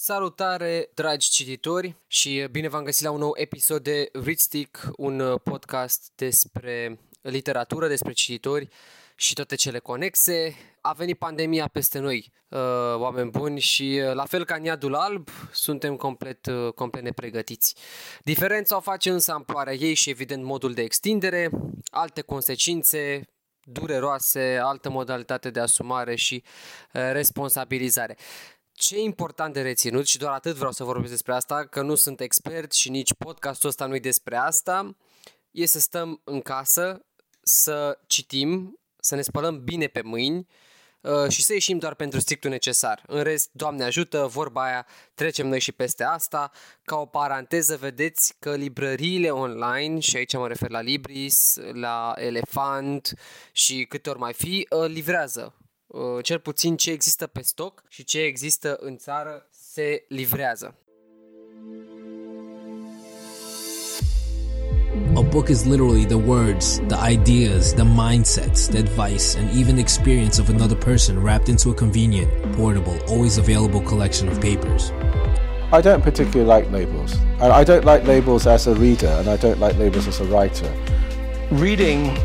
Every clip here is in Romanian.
Salutare, dragi cititori, și bine v-am găsit la un nou episod de Readstick, un podcast despre literatură, despre cititori și toate cele conexe. A venit pandemia peste noi, uh, oameni buni, și uh, la fel ca în iadul alb, suntem complet, uh, complet nepregătiți. Diferența o face însă amploarea ei și evident modul de extindere, alte consecințe, dureroase, altă modalitate de asumare și responsabilizare. Ce e important de reținut și doar atât vreau să vorbesc despre asta, că nu sunt expert și nici podcastul ăsta nu-i despre asta, e să stăm în casă, să citim, să ne spălăm bine pe mâini uh, și să ieșim doar pentru strictul necesar. În rest, Doamne ajută, vorba aia, trecem noi și peste asta. Ca o paranteză, vedeți că librăriile online, și aici mă refer la Libris, la Elefant și câte ori mai fi, uh, livrează Uh, Uh, cel puțin ce există pe stoc și ce există în țară se livrează. A book is literally the words, the ideas, the mindsets, the advice, and even the experience of another person wrapped into a convenient, portable, always available collection of papers. I don't particularly like labels. I don't like labels as a reader, and I don't like labels as a writer. Reading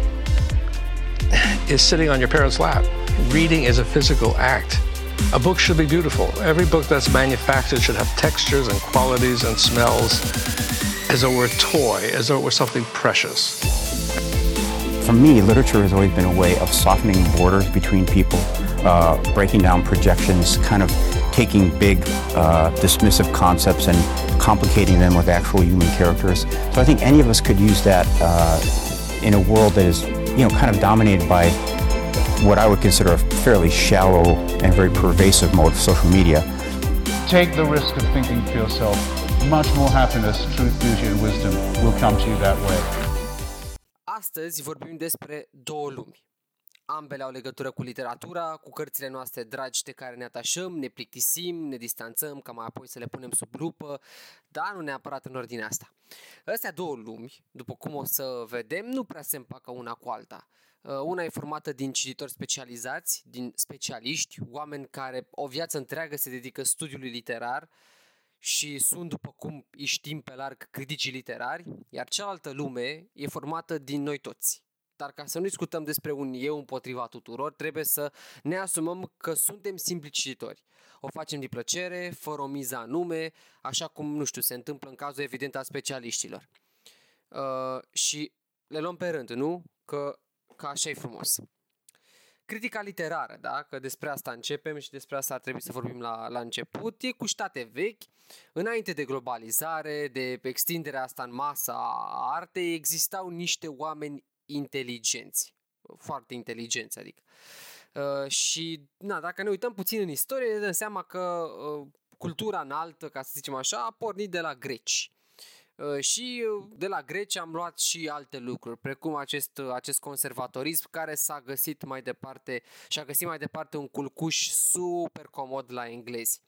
is sitting on your parents' lap. Reading is a physical act. A book should be beautiful. Every book that's manufactured should have textures and qualities and smells as though it were a toy, as though it were something precious. For me, literature has always been a way of softening borders between people, uh, breaking down projections, kind of taking big, uh, dismissive concepts and complicating them with actual human characters. So I think any of us could use that uh, in a world that is, you know, kind of dominated by what I would consider a fairly shallow and very pervasive mode of social media. Take the risk of thinking for yourself. Much more happiness, truth, beauty and wisdom will come to you that way. Astăzi vorbim despre două lumi. Ambele au legătură cu literatura, cu cărțile noastre dragi de care ne atașăm, ne plictisim, ne distanțăm, ca mai apoi să le punem sub lupă, dar nu neapărat în ordinea asta. Astea două lumi, după cum o să vedem, nu prea se împacă una cu alta. Uh, una e formată din cititori specializați, din specialiști, oameni care o viață întreagă se dedică studiului literar și sunt, după cum îi știm pe larg, criticii literari, iar cealaltă lume e formată din noi toți. Dar ca să nu discutăm despre un eu împotriva tuturor, trebuie să ne asumăm că suntem simpli cititori. O facem din plăcere, fără o miză anume, așa cum, nu știu, se întâmplă în cazul evident a specialiștilor. Uh, și le luăm pe rând, nu? Că că așa e frumos. Critica literară, da? că despre asta începem și despre asta ar trebui să vorbim la, la început, e cu state vechi, înainte de globalizare, de extinderea asta în masa a artei, existau niște oameni inteligenți, foarte inteligenți, adică. Uh, și, na, dacă ne uităm puțin în istorie, ne dăm seama că uh, cultura înaltă, ca să zicem așa, a pornit de la greci. Uh, și uh, de la greci am luat și alte lucruri, precum acest, uh, acest conservatorism care s-a găsit mai departe și a găsit mai departe un culcuș super comod la englezi.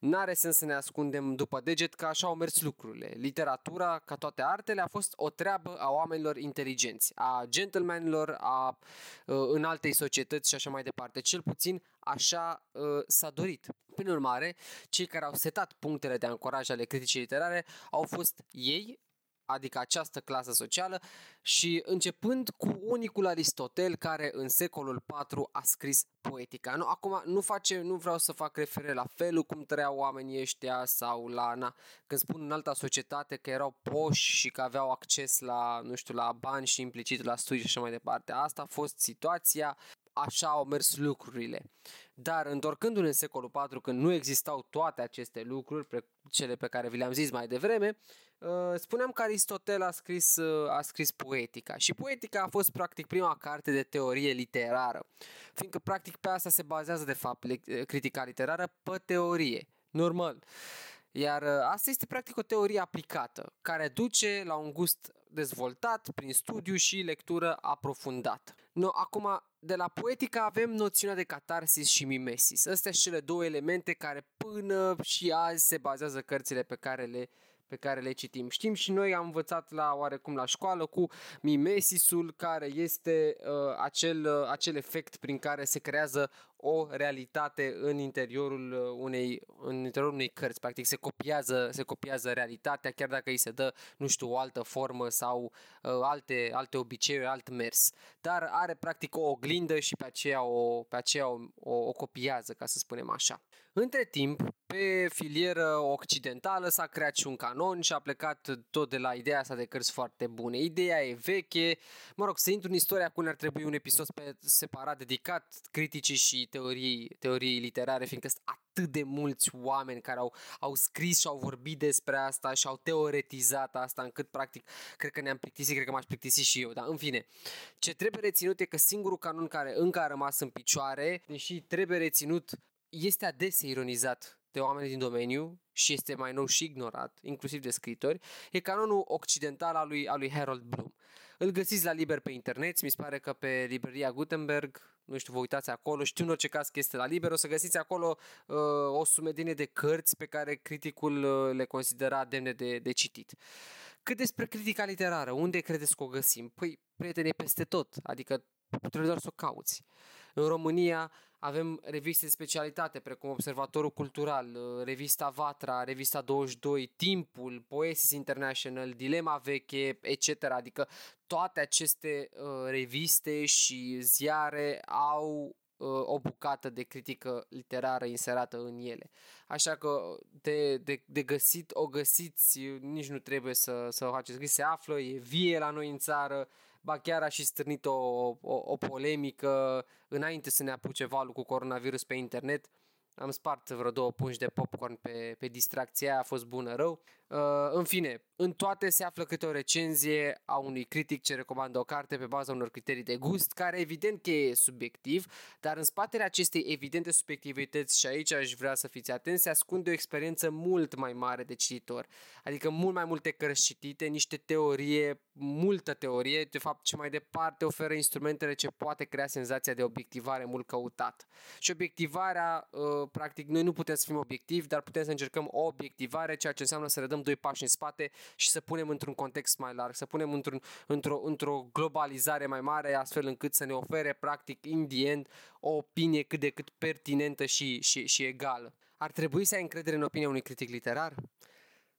N-are sens să ne ascundem după deget că așa au mers lucrurile. Literatura, ca toate artele, a fost o treabă a oamenilor inteligenți, a gentlemanilor, a în altei societăți și așa mai departe. Cel puțin așa s-a dorit. Prin urmare, cei care au setat punctele de ancoraj ale criticii literare au fost ei, adică această clasă socială, și începând cu unicul Aristotel care în secolul IV a scris poetica. Nu, acum nu, face, nu vreau să fac referire la felul cum trăiau oamenii ăștia sau la, na, când spun în alta societate că erau poși și că aveau acces la, nu știu, la bani și implicit la studii și așa mai departe. Asta a fost situația așa au mers lucrurile. Dar întorcându-ne în secolul IV, când nu existau toate aceste lucruri, cele pe care vi le-am zis mai devreme, uh, spuneam că Aristotel a scris, uh, a scris poetica și poetica a fost practic prima carte de teorie literară, fiindcă practic pe asta se bazează de fapt critica literară pe teorie, normal. Iar uh, asta este practic o teorie aplicată, care duce la un gust dezvoltat prin studiu și lectură aprofundată. No, acum, de la poetica avem noțiunea de catarsis și mimesis. Astea sunt cele două elemente care până și azi se bazează cărțile pe care le pe care le citim. Știm și noi, am învățat la oarecum la școală cu mimesisul, care este uh, acel, uh, acel efect prin care se creează o realitate în interiorul uh, unei, în interiorul unei cărți. Practic se copiază, se copiază realitatea, chiar dacă îi se dă, nu știu, o altă formă sau uh, alte, alte obiceiuri, alt mers. Dar are practic o oglindă și pe aceea o, pe aceea o, o, o copiază, ca să spunem așa. Între timp, pe filieră occidentală s-a creat și un canon și a plecat tot de la ideea asta de cărți foarte bune. Ideea e veche, mă rog, să intru în istoria cum ar trebui un episod separat dedicat criticii și teorii, teorii literare, fiindcă sunt atât de mulți oameni care au, au scris și au vorbit despre asta și au teoretizat asta, încât practic cred că ne-am plictisit, cred că m-aș plictisi și eu, dar în fine, ce trebuie reținut e că singurul canon care încă a rămas în picioare, deși trebuie reținut este adesea ironizat de oameni din domeniu și este mai nou și ignorat, inclusiv de scritori, e canonul occidental al lui, al lui Harold Bloom. Îl găsiți la liber pe internet, mi se pare că pe librăria Gutenberg, nu știu, vă uitați acolo, știu în orice caz că este la liber, o să găsiți acolo uh, o sumedenie de cărți pe care criticul uh, le considera demne de, de citit. Cât despre critica literară, unde credeți că o găsim? Păi, prieteni, peste tot, adică trebuie doar să o cauți. În România avem reviste de specialitate, precum Observatorul Cultural, uh, revista Vatra, revista 22, Timpul, Poesis International, Dilema Veche, etc. Adică toate aceste uh, reviste și ziare au uh, o bucată de critică literară inserată în ele. Așa că de, de, de găsit, o găsiți, nici nu trebuie să, să o faceți. Se află, e vie la noi în țară, ba chiar a și stârnit o, o, o polemică înainte să ne apuce valul cu coronavirus pe internet. Am spart vreo două pungi de popcorn pe, pe distracția a fost bună rău. Uh, în fine, în toate se află câte o recenzie a unui critic ce recomandă o carte pe baza unor criterii de gust, care evident că e subiectiv, dar în spatele acestei evidente subiectivități și aici aș vrea să fiți atenți, se ascunde o experiență mult mai mare de cititor. Adică mult mai multe cărți citite, niște teorie, multă teorie, de fapt ce mai departe oferă instrumentele ce poate crea senzația de obiectivare mult căutată. Și obiectivarea, uh, practic, noi nu putem să fim obiectivi, dar putem să încercăm o obiectivare, ceea ce înseamnă să redăm dăm doi pași în spate și să punem într-un context mai larg, să punem într-un, într-o, într-o globalizare mai mare, astfel încât să ne ofere, practic, indient, o opinie cât de cât pertinentă și, și, și egală. Ar trebui să ai încredere în opinia unui critic literar?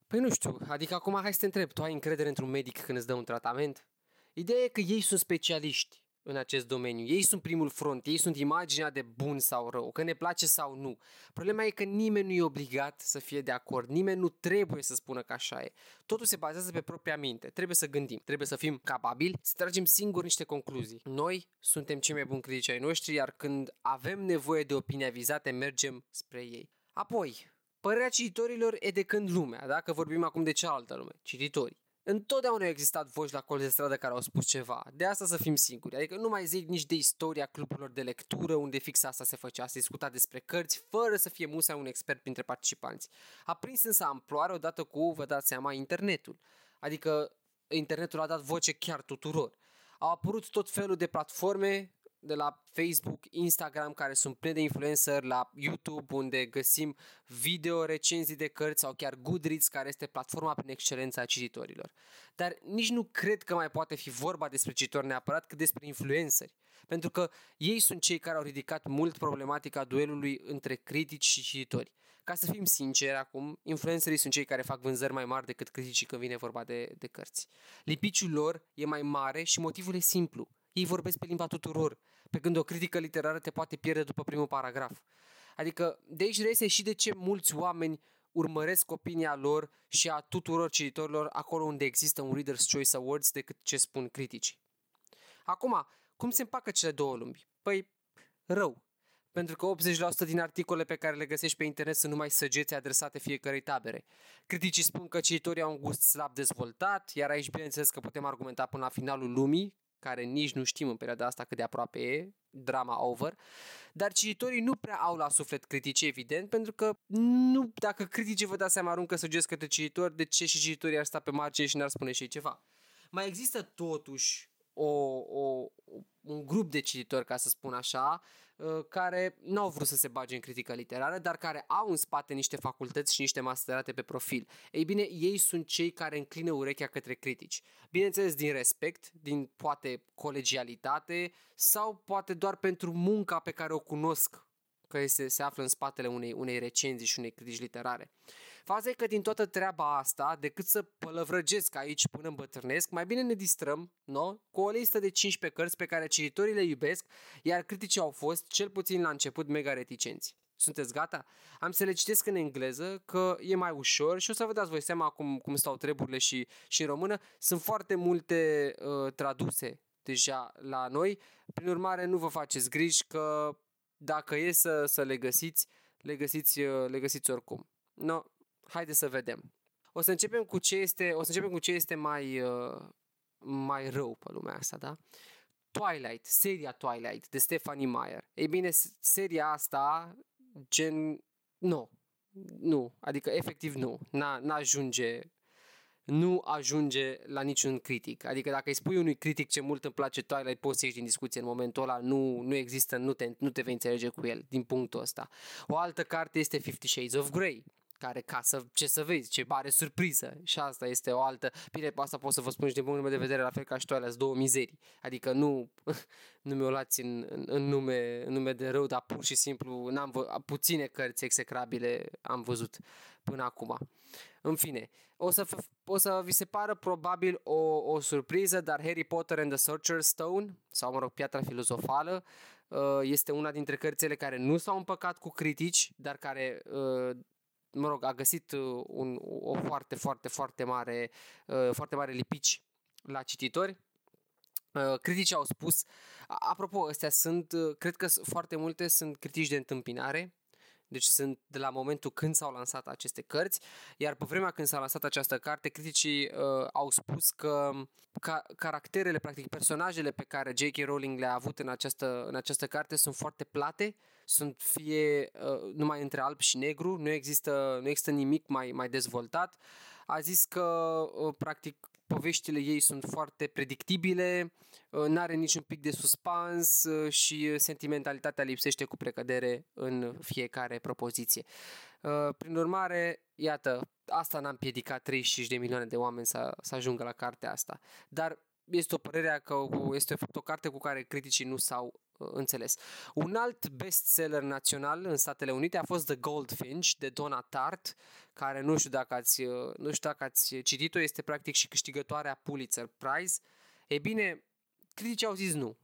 Păi nu știu, adică acum hai să te întreb, tu ai încredere într-un medic când îți dă un tratament? Ideea e că ei sunt specialiști în acest domeniu. Ei sunt primul front, ei sunt imaginea de bun sau rău, că ne place sau nu. Problema e că nimeni nu e obligat să fie de acord, nimeni nu trebuie să spună că așa e. Totul se bazează pe propria minte, trebuie să gândim, trebuie să fim capabili să tragem singuri niște concluzii. Noi suntem cei mai buni critici ai noștri, iar când avem nevoie de opinia vizate, mergem spre ei. Apoi, părerea cititorilor e de când lumea, dacă vorbim acum de cealaltă lume, cititorii. Întotdeauna au existat voci la colț de stradă care au spus ceva. De asta să fim singuri. Adică nu mai zic nici de istoria cluburilor de lectură, unde fix asta se făcea, se discuta despre cărți, fără să fie musai un expert printre participanți. A prins însă amploare odată cu, vă dați seama, internetul. Adică internetul a dat voce chiar tuturor. Au apărut tot felul de platforme de la Facebook, Instagram, care sunt pline de influencer, la YouTube, unde găsim video, recenzii de cărți sau chiar Goodreads, care este platforma prin excelență a cititorilor. Dar nici nu cred că mai poate fi vorba despre cititori neapărat, cât despre influenceri. Pentru că ei sunt cei care au ridicat mult problematica duelului între critici și cititori. Ca să fim sinceri acum, influencerii sunt cei care fac vânzări mai mari decât criticii când vine vorba de, de cărți. Lipiciul lor e mai mare și motivul e simplu – ei vorbesc pe limba tuturor, pe când o critică literară te poate pierde după primul paragraf. Adică de aici reiese și de ce mulți oameni urmăresc opinia lor și a tuturor cititorilor acolo unde există un Reader's Choice Awards decât ce spun criticii. Acum, cum se împacă cele două lumi? Păi, rău. Pentru că 80% din articole pe care le găsești pe internet sunt numai săgeți adresate fiecărei tabere. Criticii spun că cititorii au un gust slab dezvoltat, iar aici bineînțeles că putem argumenta până la finalul lumii, care nici nu știm în perioada asta cât de aproape e, drama over, dar cititorii nu prea au la suflet critici, evident, pentru că nu, dacă criticii vă dați seama aruncă săgeți către cititori, de ce și cititorii ar sta pe margine și n-ar spune și ei ceva. Mai există totuși o, o, un grup de cititori, ca să spun așa, uh, care nu au vrut să se bage în critică literară, dar care au în spate niște facultăți și niște masterate pe profil. Ei bine, ei sunt cei care înclină urechea către critici. Bineînțeles, din respect, din poate colegialitate sau poate doar pentru munca pe care o cunosc care se, se află în spatele unei, unei recenzii și unei critici literare. Faza e că din toată treaba asta, decât să pălăvrăgesc aici până îmbătrânesc, mai bine ne distrăm no? cu o listă de 15 cărți pe care cititorii le iubesc, iar criticii au fost, cel puțin la început, mega reticenți. Sunteți gata? Am să le citesc în engleză, că e mai ușor și o să vă dați voi seama cum, cum stau treburile și, și în română. Sunt foarte multe uh, traduse deja la noi, prin urmare nu vă faceți griji că dacă e să, să le găsiți, le găsiți, uh, le găsiți oricum. No, haideți să vedem. O să începem cu ce este, o să începem cu ce este mai, uh, mai rău pe lumea asta, da? Twilight, seria Twilight de Stephanie Meyer. Ei bine, seria asta, gen, nu, nu, adică efectiv nu, n-ajunge nu ajunge la niciun critic. Adică dacă îi spui unui critic ce mult îmi place Twilight, poți să ieși din discuție în momentul ăla, nu, nu există, nu te, nu te vei înțelege cu el din punctul ăsta. O altă carte este Fifty Shades of Grey care ca să, ce să vezi, ce mare surpriză și asta este o altă, bine, asta pot să vă spun și din punctul meu de vedere la fel ca și tu alea, două mizerii, adică nu, nu mi-o luați în, în, în, nume, în nume de rău, dar pur și simplu n-am vă, puține cărți execrabile am văzut până acum. În fine, o să, o să vi se pară probabil o, o surpriză, dar Harry Potter and the Sorcerer's Stone, sau mă rog, Piatra Filozofală, uh, este una dintre cărțile care nu s-au împăcat cu critici, dar care uh, mă rog, a găsit uh, un, o foarte, foarte, foarte mare, uh, foarte mare lipici la cititori. Uh, criticii au spus, apropo, astea sunt, cred că foarte multe sunt critici de întâmpinare, deci sunt de la momentul când s-au lansat aceste cărți, iar pe vremea când s-a lansat această carte, criticii uh, au spus că ca, caracterele, practic personajele pe care J.K. Rowling le-a avut în această, în această carte sunt foarte plate, sunt fie uh, numai între alb și negru, nu există, nu există nimic mai, mai dezvoltat. A zis că, uh, practic, poveștile ei sunt foarte predictibile, uh, n-are niciun pic de suspans uh, și sentimentalitatea lipsește cu precădere în fiecare propoziție. Uh, prin urmare, iată, asta n-a împiedicat 35 de milioane de oameni să, să ajungă la cartea asta. Dar este o părere că este o carte cu care criticii nu s-au înțeles. Un alt bestseller național în Statele Unite a fost The Goldfinch de Donna Tartt, care nu știu dacă ați, nu știu dacă ați citit-o, este practic și câștigătoarea Pulitzer Prize. E bine, criticii au zis nu.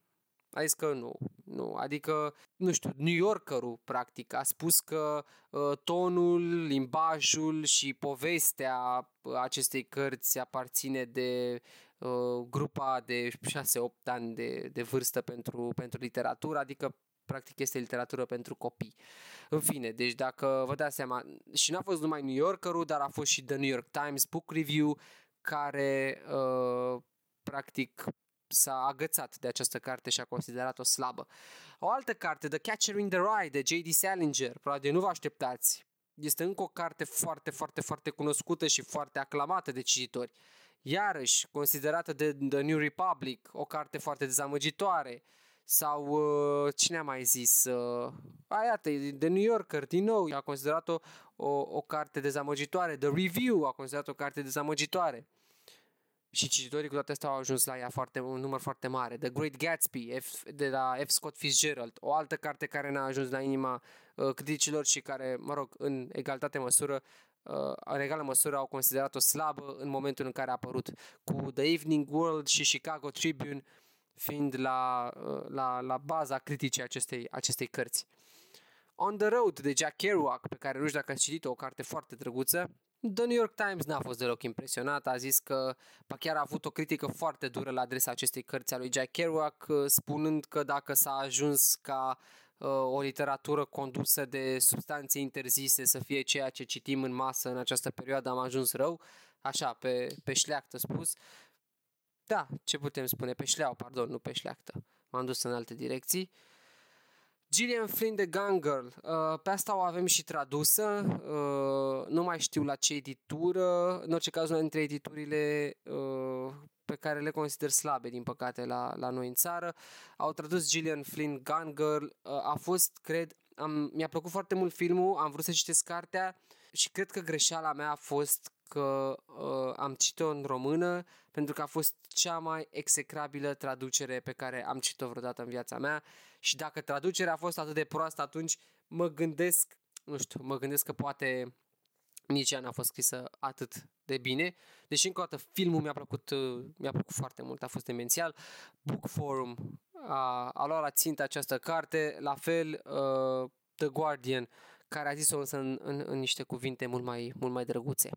A zis că nu, nu, adică, nu știu, New Yorkerul, practic, a spus că uh, tonul, limbajul și povestea acestei cărți aparține de uh, grupa de 6-8 ani de, de vârstă pentru, pentru literatură, adică practic este literatură pentru copii. În fine, deci dacă vă dați seama, și n-a fost numai New Yorkerul, dar a fost și The New York Times Book Review, care uh, practic s-a agățat de această carte și a considerat-o slabă. O altă carte, The Catcher in the Rye, de J.D. Salinger, probabil nu vă așteptați. Este încă o carte foarte, foarte, foarte cunoscută și foarte aclamată de cititori. Iarăși, considerată de The New Republic, o carte foarte dezamăgitoare. Sau uh, cine a mai zis? Uh, a, iată, The New Yorker, din nou, a considerat-o o, o carte dezamăgitoare. The Review a considerat o carte dezamăgitoare și cititorii cu toate astea au ajuns la ea foarte, un număr foarte mare. The Great Gatsby, F, de la F. Scott Fitzgerald, o altă carte care n-a ajuns la inima uh, criticilor și care, mă rog, în egalitate măsură, uh, în egală măsură au considerat-o slabă în momentul în care a apărut, cu The Evening World și Chicago Tribune fiind la, uh, la, la baza criticii acestei, acestei cărți. On the Road de Jack Kerouac, pe care nu știu dacă ați citit-o, o carte foarte drăguță, The New York Times n-a fost deloc impresionat, a zis că pa chiar a avut o critică foarte dură la adresa acestei cărți a lui Jack Kerouac, uh, spunând că dacă s-a ajuns ca uh, o literatură condusă de substanțe interzise să fie ceea ce citim în masă în această perioadă, am ajuns rău, așa, pe, pe șleactă spus. Da, ce putem spune? Pe șleau, pardon, nu pe șleactă. M-am dus în alte direcții. Uh, Gillian Flynn de Gun Girl. Uh, pe asta o avem și tradusă. Uh, nu mai știu la ce editură. În orice caz, una dintre editurile uh, pe care le consider slabe, din păcate, la, la noi în țară. Au tradus Gillian Flynn Gun Girl. Uh, a fost, cred, am, mi-a plăcut foarte mult filmul, am vrut să citesc cartea și cred că greșeala mea a fost că uh, am citit-o în română pentru că a fost cea mai execrabilă traducere pe care am citit-o vreodată în viața mea și dacă traducerea a fost atât de proastă atunci mă gândesc, nu știu, mă gândesc că poate nici ea n-a fost scrisă atât de bine. Deși, încă o dată, filmul mi-a plăcut, uh, mi-a plăcut foarte mult, a fost demențial. Book Forum a, a luat la țintă această carte, la fel uh, The Guardian, care a zis-o însă în, în, în niște cuvinte mult mai, mult mai drăguțe.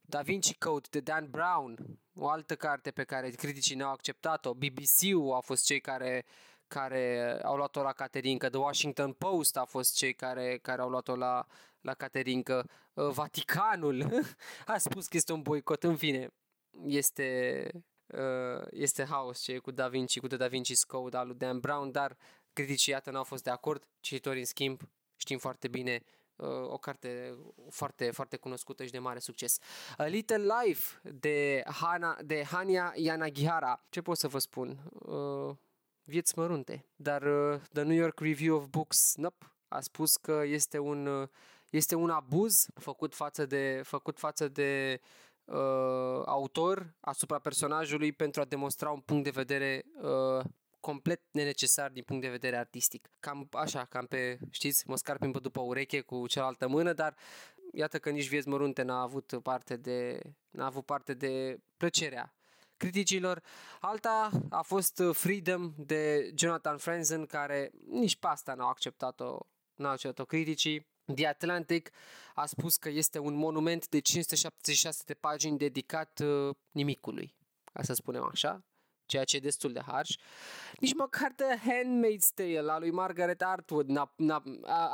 Da Vinci Code de Dan Brown, o altă carte pe care criticii ne-au acceptat-o. BBC-ul a fost cei care, care au luat-o la Caterinca. The Washington Post a fost cei care, care au luat-o la, la Caterinca. Uh, Vaticanul a spus că este un boicot. În fine, este, uh, este haos ce cu Da Vinci, cu The Da Vinci's Code al lui Dan Brown, dar criticii iată n-au fost de acord. Cititorii în schimb știm foarte bine o carte foarte, foarte cunoscută și de mare succes. A Little Life de, Hana, de Hania Yanagihara. Ce pot să vă spun? Uh, vieți mărunte. Dar uh, The New York Review of Books nope, a spus că este un, uh, este un abuz făcut față de, făcut față de uh, autor asupra personajului pentru a demonstra un punct de vedere uh, complet nenecesar din punct de vedere artistic. Cam așa, cam pe, știți, mă scarpim pe după ureche cu cealaltă mână, dar iată că nici vieți mărunte n-a avut parte de, n-a avut parte de plăcerea criticilor. Alta a fost Freedom de Jonathan Franzen, care nici pe asta n-au acceptat-o, n-au acceptat-o criticii. The Atlantic a spus că este un monument de 576 de pagini dedicat uh, nimicului, ca să spunem așa, ceea ce e destul de harsh. Nici măcar The Handmaid's Tale a lui Margaret Atwood n-a, n-a,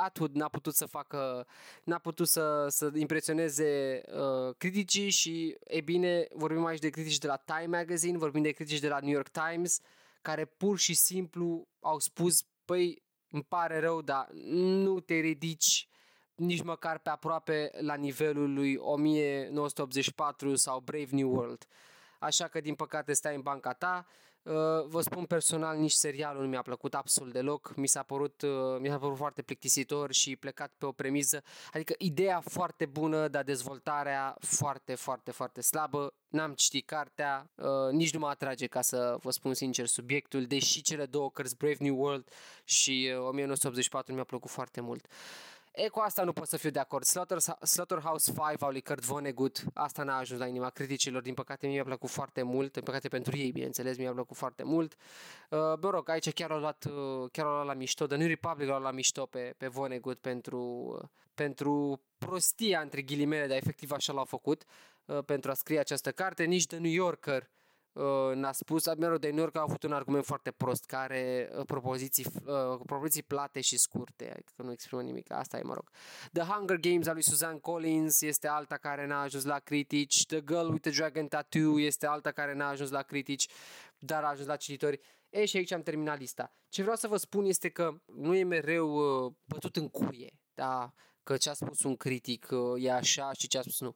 Atwood n-a putut să facă, n-a putut să, să impresioneze uh, criticii și, e bine, vorbim aici de critici de la Time Magazine, vorbim de critici de la New York Times, care pur și simplu au spus, păi, îmi pare rău, dar nu te ridici nici măcar pe aproape la nivelul lui 1984 sau Brave New World. Uh, așa că din păcate stai în banca ta. Uh, vă spun personal, nici serialul nu mi-a plăcut absolut deloc, mi s-a părut, uh, mi s-a părut foarte plictisitor și plecat pe o premiză, adică ideea foarte bună, dar dezvoltarea foarte, foarte, foarte slabă. N-am citit cartea, uh, nici nu mă atrage ca să vă spun sincer subiectul, deși cele două cărți Brave New World și 1984 mi-a plăcut foarte mult. E, cu asta nu pot să fiu de acord. Slaughter, Slaughterhouse 5 au lui Kurt Vonnegut, asta n-a ajuns la inima criticilor, din păcate mi-a plăcut foarte mult, din păcate pentru ei, bineînțeles, mi-a plăcut foarte mult. Uh, mă rog, aici chiar au luat, uh, chiar au luat la mișto, The New Republic au luat la mișto pe, pe Vonnegut pentru, uh, pentru prostia, între ghilimele, dar efectiv așa l-au făcut, uh, pentru a scrie această carte. Nici The New Yorker uh, Uh, n-a spus, Admiralul de New York a avut un argument foarte prost, care uh, propoziții, uh, propoziții plate și scurte, adică nu exprimă nimic, asta e, mă rog. The Hunger Games al lui Suzanne Collins este alta care n-a ajuns la critici, The Girl with the Dragon Tattoo este alta care n-a ajuns la critici, dar a ajuns la cititori. E, și aici am terminat lista. Ce vreau să vă spun este că nu e mereu uh, bătut în cuie, da? că ce a spus un critic uh, e așa și ce a spus nu.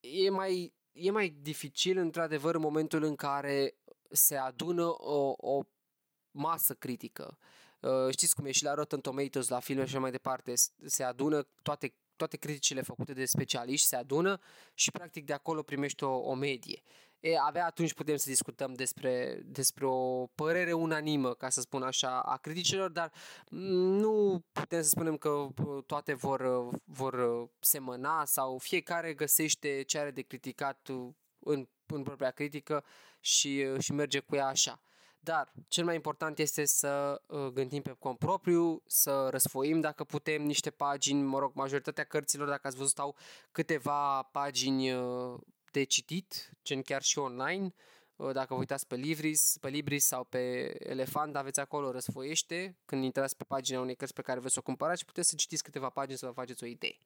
E mai e mai dificil, într-adevăr, în momentul în care se adună o, o masă critică. Uh, știți cum e și la Rotten Tomatoes, la filme și așa mai departe, se adună toate, toate criticile făcute de specialiști, se adună și practic de acolo primești o, o medie. E, abia atunci putem să discutăm despre, despre o părere unanimă, ca să spun așa, a criticilor, dar nu putem să spunem că uh, toate vor, uh, vor uh, semăna sau fiecare găsește ce are de criticat în, în propria critică și, și merge cu ea așa. Dar cel mai important este să gândim pe cont propriu, să răsfoim dacă putem niște pagini, mă rog, majoritatea cărților, dacă ați văzut, au câteva pagini de citit, gen chiar și online. Uh, dacă vă uitați pe Libris, pe Libris sau pe Elefant, aveți acolo răsfoiește când intrați pe pagina unei cărți pe care vreți să o cumpărați și puteți să citiți câteva pagini să vă faceți o idee.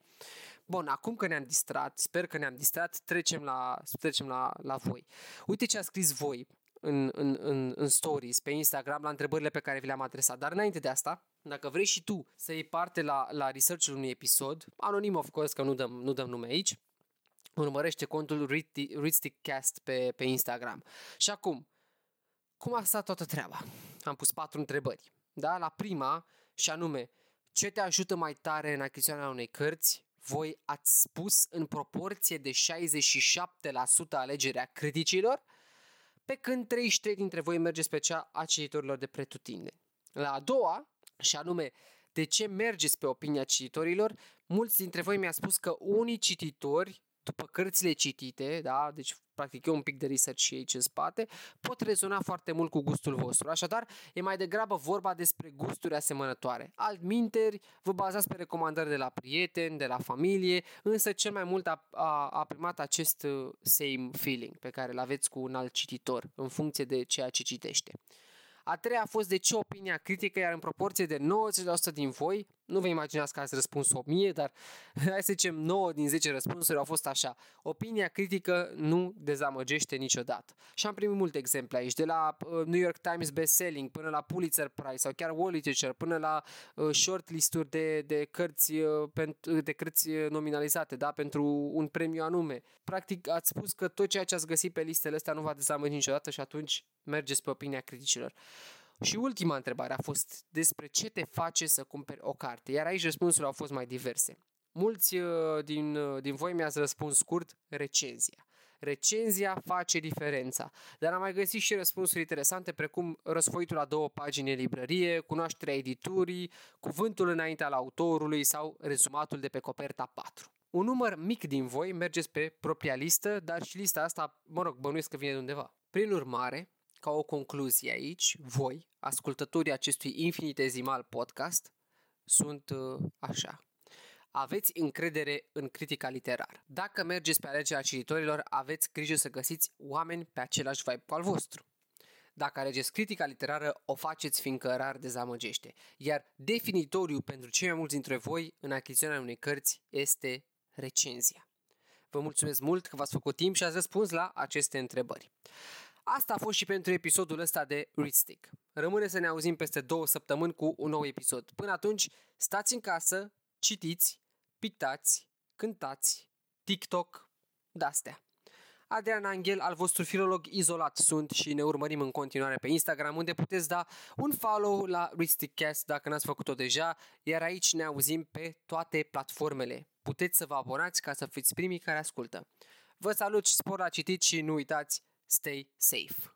Bun, acum că ne-am distrat, sper că ne-am distrat, trecem la, trecem la, la voi. Uite ce a scris voi în, în, în, în stories, pe Instagram, la întrebările pe care vi le-am adresat. Dar înainte de asta, dacă vrei și tu să iei parte la, la research-ul unui episod, anonim of course, că nu dăm, nu dăm nume aici, urmărește contul Cast pe, pe Instagram. Și acum, cum a stat toată treaba? Am pus patru întrebări. Da? La prima, și anume, ce te ajută mai tare în achiziționarea unei cărți? Voi ați spus în proporție de 67% alegerea criticilor, pe când 33 dintre voi mergeți pe cea a cititorilor de pretutinde. La a doua, și anume, De ce mergeți pe opinia cititorilor? Mulți dintre voi mi-a spus că unii cititori după cărțile citite, da, deci practic e un pic de research și aici în spate, pot rezona foarte mult cu gustul vostru. Așadar, e mai degrabă vorba despre gusturi asemănătoare. Altminteri, vă bazați pe recomandări de la prieteni, de la familie, însă cel mai mult a, a, a primat acest uh, same feeling pe care îl aveți cu un alt cititor, în funcție de ceea ce citește. A treia a fost de ce opinia critică, iar în proporție de 90% din voi, nu vă imaginați că ați răspuns 1000, dar hai să zicem 9 din 10 răspunsuri au fost așa. Opinia critică nu dezamăgește niciodată. Și am primit multe exemple aici, de la uh, New York Times bestselling până la Pulitzer Prize sau chiar Wall Literature, până la uh, shortlist-uri de, de, cărți, uh, de cărți nominalizate da? pentru un premiu anume. Practic ați spus că tot ceea ce ați găsit pe listele astea nu va dezamăgi niciodată și atunci mergeți pe opinia criticilor. Și ultima întrebare a fost despre ce te face să cumperi o carte, iar aici răspunsurile au fost mai diverse. Mulți uh, din, uh, din voi mi-ați răspuns scurt, recenzia. Recenzia face diferența, dar am mai găsit și răspunsuri interesante precum răsfoitul la două pagini în librărie, cunoașterea editurii, cuvântul înainte al autorului sau rezumatul de pe coperta 4. Un număr mic din voi mergeți pe propria listă, dar și lista asta, mă rog, bănuiesc că vine de undeva. Prin urmare, ca o concluzie aici, voi, ascultătorii acestui infinitezimal podcast, sunt uh, așa. Aveți încredere în critica literară. Dacă mergeți pe alegerea cititorilor, aveți grijă să găsiți oameni pe același vibe cu al vostru. Dacă alegeți critica literară, o faceți fiindcă rar dezamăgește. Iar definitoriu pentru cei mai mulți dintre voi în achiziționarea unei cărți este recenzia. Vă mulțumesc mult că v-ați făcut timp și ați răspuns la aceste întrebări. Asta a fost și pentru episodul ăsta de Readstick. Rămâne să ne auzim peste două săptămâni cu un nou episod. Până atunci, stați în casă, citiți, pictați, cântați, TikTok, de-astea. Adrian Angel, al vostru filolog izolat sunt și ne urmărim în continuare pe Instagram, unde puteți da un follow la Cast dacă n-ați făcut-o deja, iar aici ne auzim pe toate platformele. Puteți să vă abonați ca să fiți primii care ascultă. Vă salut și spor la citit și nu uitați, Stay safe.